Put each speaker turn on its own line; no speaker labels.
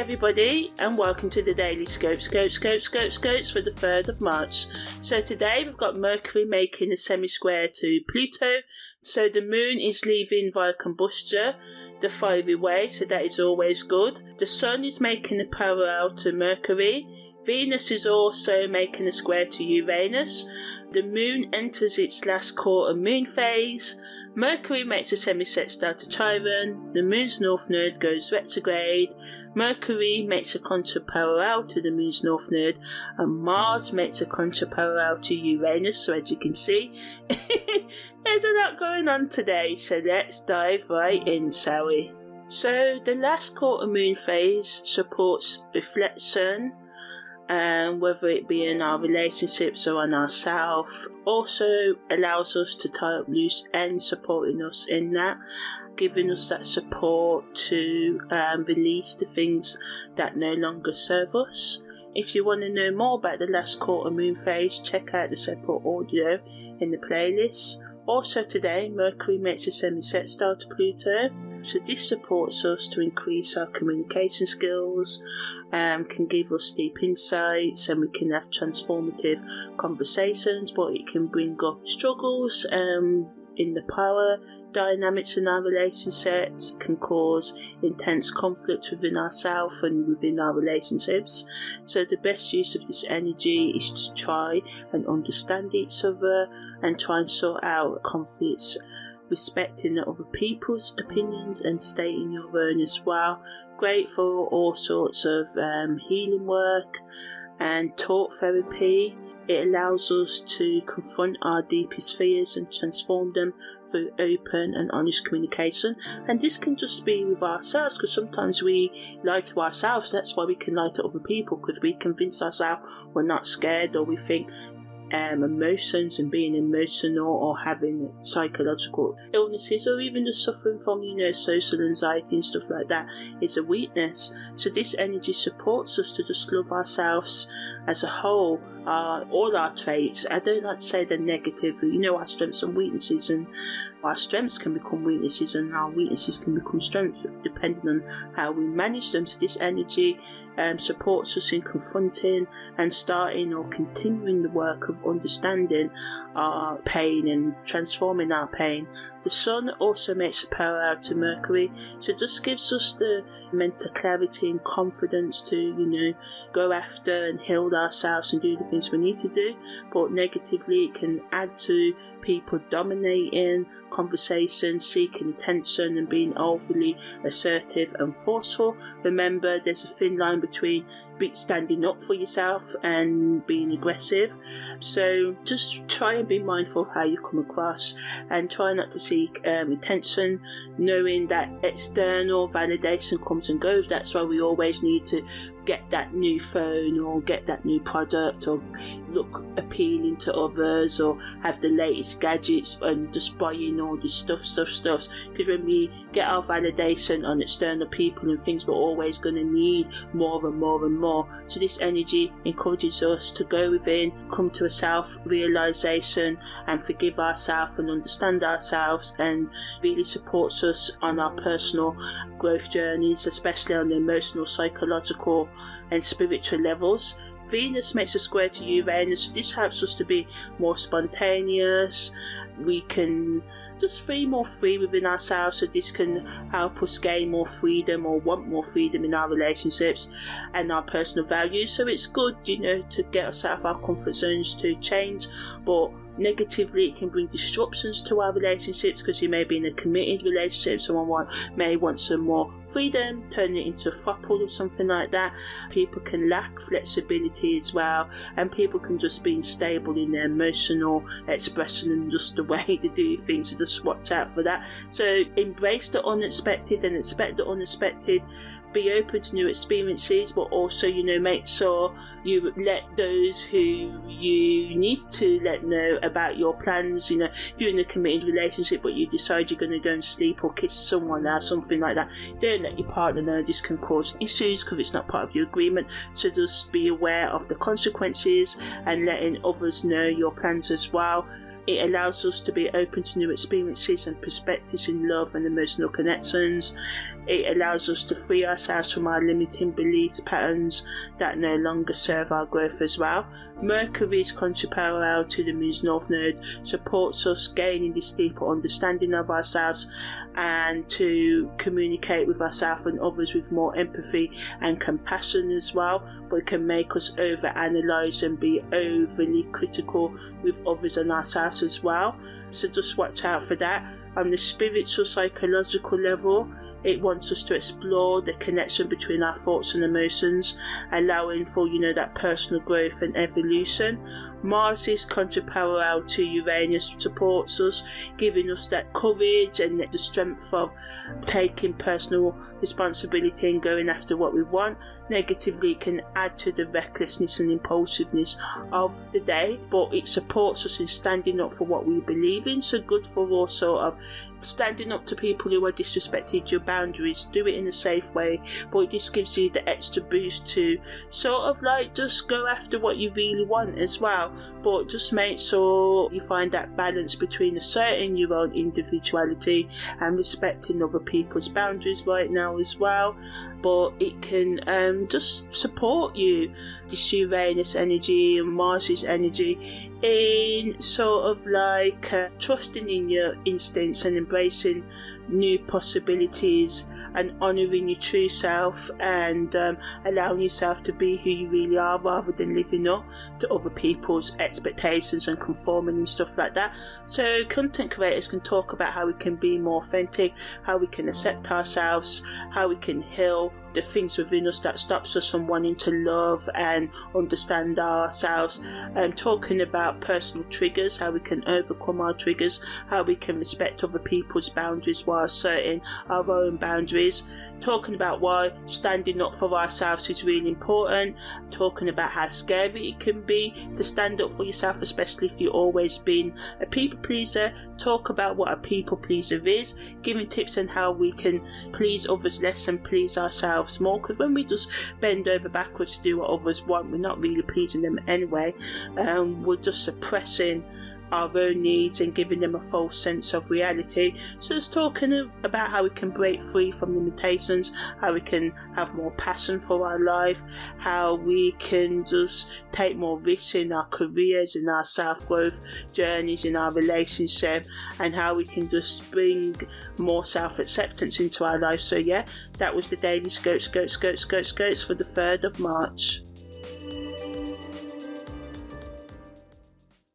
everybody, and welcome to the Daily Scope, Scope, Scope, Scope, Scopes for the 3rd of March. So today we've got Mercury making a semi-square to Pluto, so the Moon is leaving Via Combusta, the fiery way, so that is always good. The Sun is making a parallel to Mercury, Venus is also making a square to Uranus, the Moon enters its last quarter moon phase, Mercury makes a semi-sextile to Chiron, the Moon's north node goes retrograde, Mercury makes a contraparallel to the Moon's north node, and Mars makes a contraparallel to Uranus, so as you can see, there's a lot going on today, so let's dive right in, shall we? So, the last quarter moon phase supports reflection, and whether it be in our relationships or on ourselves, also allows us to tie up loose ends, supporting us in that, giving us that support to um, release the things that no longer serve us. If you want to know more about the last quarter moon phase, check out the separate audio in the playlist. Also today, Mercury makes a semi-sextile to Pluto, so this supports us to increase our communication skills, um, can give us deep insights and we can have transformative conversations, but it can bring up struggles um, in the power dynamics in our relationships, can cause intense conflict within ourselves and within our relationships. So, the best use of this energy is to try and understand each other and try and sort out conflicts respecting other people's opinions and stating your own as well great for all sorts of um, healing work and talk therapy. It allows us to confront our deepest fears and transform them through open and honest communication. And this can just be with ourselves because sometimes we lie to ourselves. That's why we can lie to other people because we convince ourselves we're not scared or we think um, emotions and being emotional or having psychological illnesses or even just suffering from, you know, social anxiety and stuff like that is a weakness. So this energy supports us to just love ourselves as a whole, uh, all our traits. I don't like to say they're negative, you know, our strengths and weaknesses, and our strengths can become weaknesses, and our weaknesses can become strengths depending on how we manage them. So, this energy um, supports us in confronting and starting or continuing the work of understanding our pain and transforming our pain. The Sun also makes a out to Mercury, so it just gives us the mental clarity and confidence to, you know, go after and heal ourselves and do the things we need to do. But negatively, it can add to people dominating conversation, seeking attention, and being overly assertive and forceful. Remember, there's a thin line between standing up for yourself and being aggressive. So just try and be mindful of how you come across and try not to seek um, attention, knowing that external validation comes and goes. That's why we always need to get that new phone or get that new product or look appealing to others or have the latest gadgets and just buying all this stuff, stuff, stuff. Because when we get our validation on external people and things, we're always going to need more and more and more. So this energy encourages us to go within, come to a self realization and forgive ourselves and understand ourselves and really supports us on our personal growth journeys, especially on the emotional, psychological, and spiritual levels. Venus makes a square to Uranus, this helps us to be more spontaneous. We can just feel more free within ourselves, so this can help us gain more freedom or want more freedom in our relationships and our personal values. So it's good, you know, to get us out of our comfort zones to change, but negatively it can bring disruptions to our relationships because you may be in a committed relationship someone want, may want some more freedom turn it into a throuple or something like that. People can lack flexibility as well and people can just be unstable in their emotional expression and just the way they do things so just watch out for that. So embrace the unexpected and expect the unexpected be open to new experiences, but also, you know, make sure you let those who you need to let know about your plans. You know, if you're in a committed relationship, but you decide you're going to go and sleep or kiss someone or something like that, don't let your partner know. This can cause issues because it's not part of your agreement. So just be aware of the consequences and letting others know your plans as well It allows us to be open to new experiences and perspectives in love and emotional connections. It allows us to free ourselves from our limiting beliefs patterns that no longer serve our growth as well. Mercury's contraparallel to the moon's north node supports us gaining this deeper understanding of ourselves and to communicate with ourselves and others with more empathy and compassion as well. But it can make us over analyze and be overly critical with others and ourselves as well. So just watch out for that. On the spiritual psychological level, it wants us to explore the connection between our thoughts and emotions, allowing for, you know, that personal growth and evolution. Mars's contraparallel to Uranus supports us, giving us that courage and the strength of taking personal responsibility and going after what we want. Negatively, can add to the recklessness and impulsiveness of the day, but it supports us in standing up for what we believe in. So, good for sort of standing up to people who are disrespected your boundaries, do it in a safe way, but this gives you the extra boost to sort of like just go after what you really want as well. But just make sure you find that balance between asserting your own individuality and respecting other people's boundaries right now as well. But it can um, just support you, this Uranus energy and Mars's energy in sort of like uh, trusting in your instincts and embracing new possibilities and honouring your true self and um, allowing yourself to be who you really are rather than living up to other people's expectations and conforming and stuff like that. So, content creators can talk about how we can be more authentic, how we can accept ourselves, how we can heal the things within us that stops us from wanting to love and understand ourselves. And talking about personal triggers how we can overcome our triggers how we can respect other people's boundaries while asserting our own boundaries talking about why standing up for ourselves is really important, talking about how scary it can be to stand up for yourself, especially if you've always been a people pleaser, talk about what a people pleaser is, giving tips on how we can please others less and please ourselves more. Because when we just bend over backwards to do what others want, we're not really pleasing them anyway, um, we're just suppressing our own needs and giving them a false sense of reality. So it's talking about how we can break free from limitations, how we can have more passion for our life, how we can just take more risks in our careers, in our self growth journeys, in our relationship, and how we can just bring more self acceptance into our life. So yeah, that was the daily Scope, Scope, Scope, Scope, Scopes for the 3rd of March.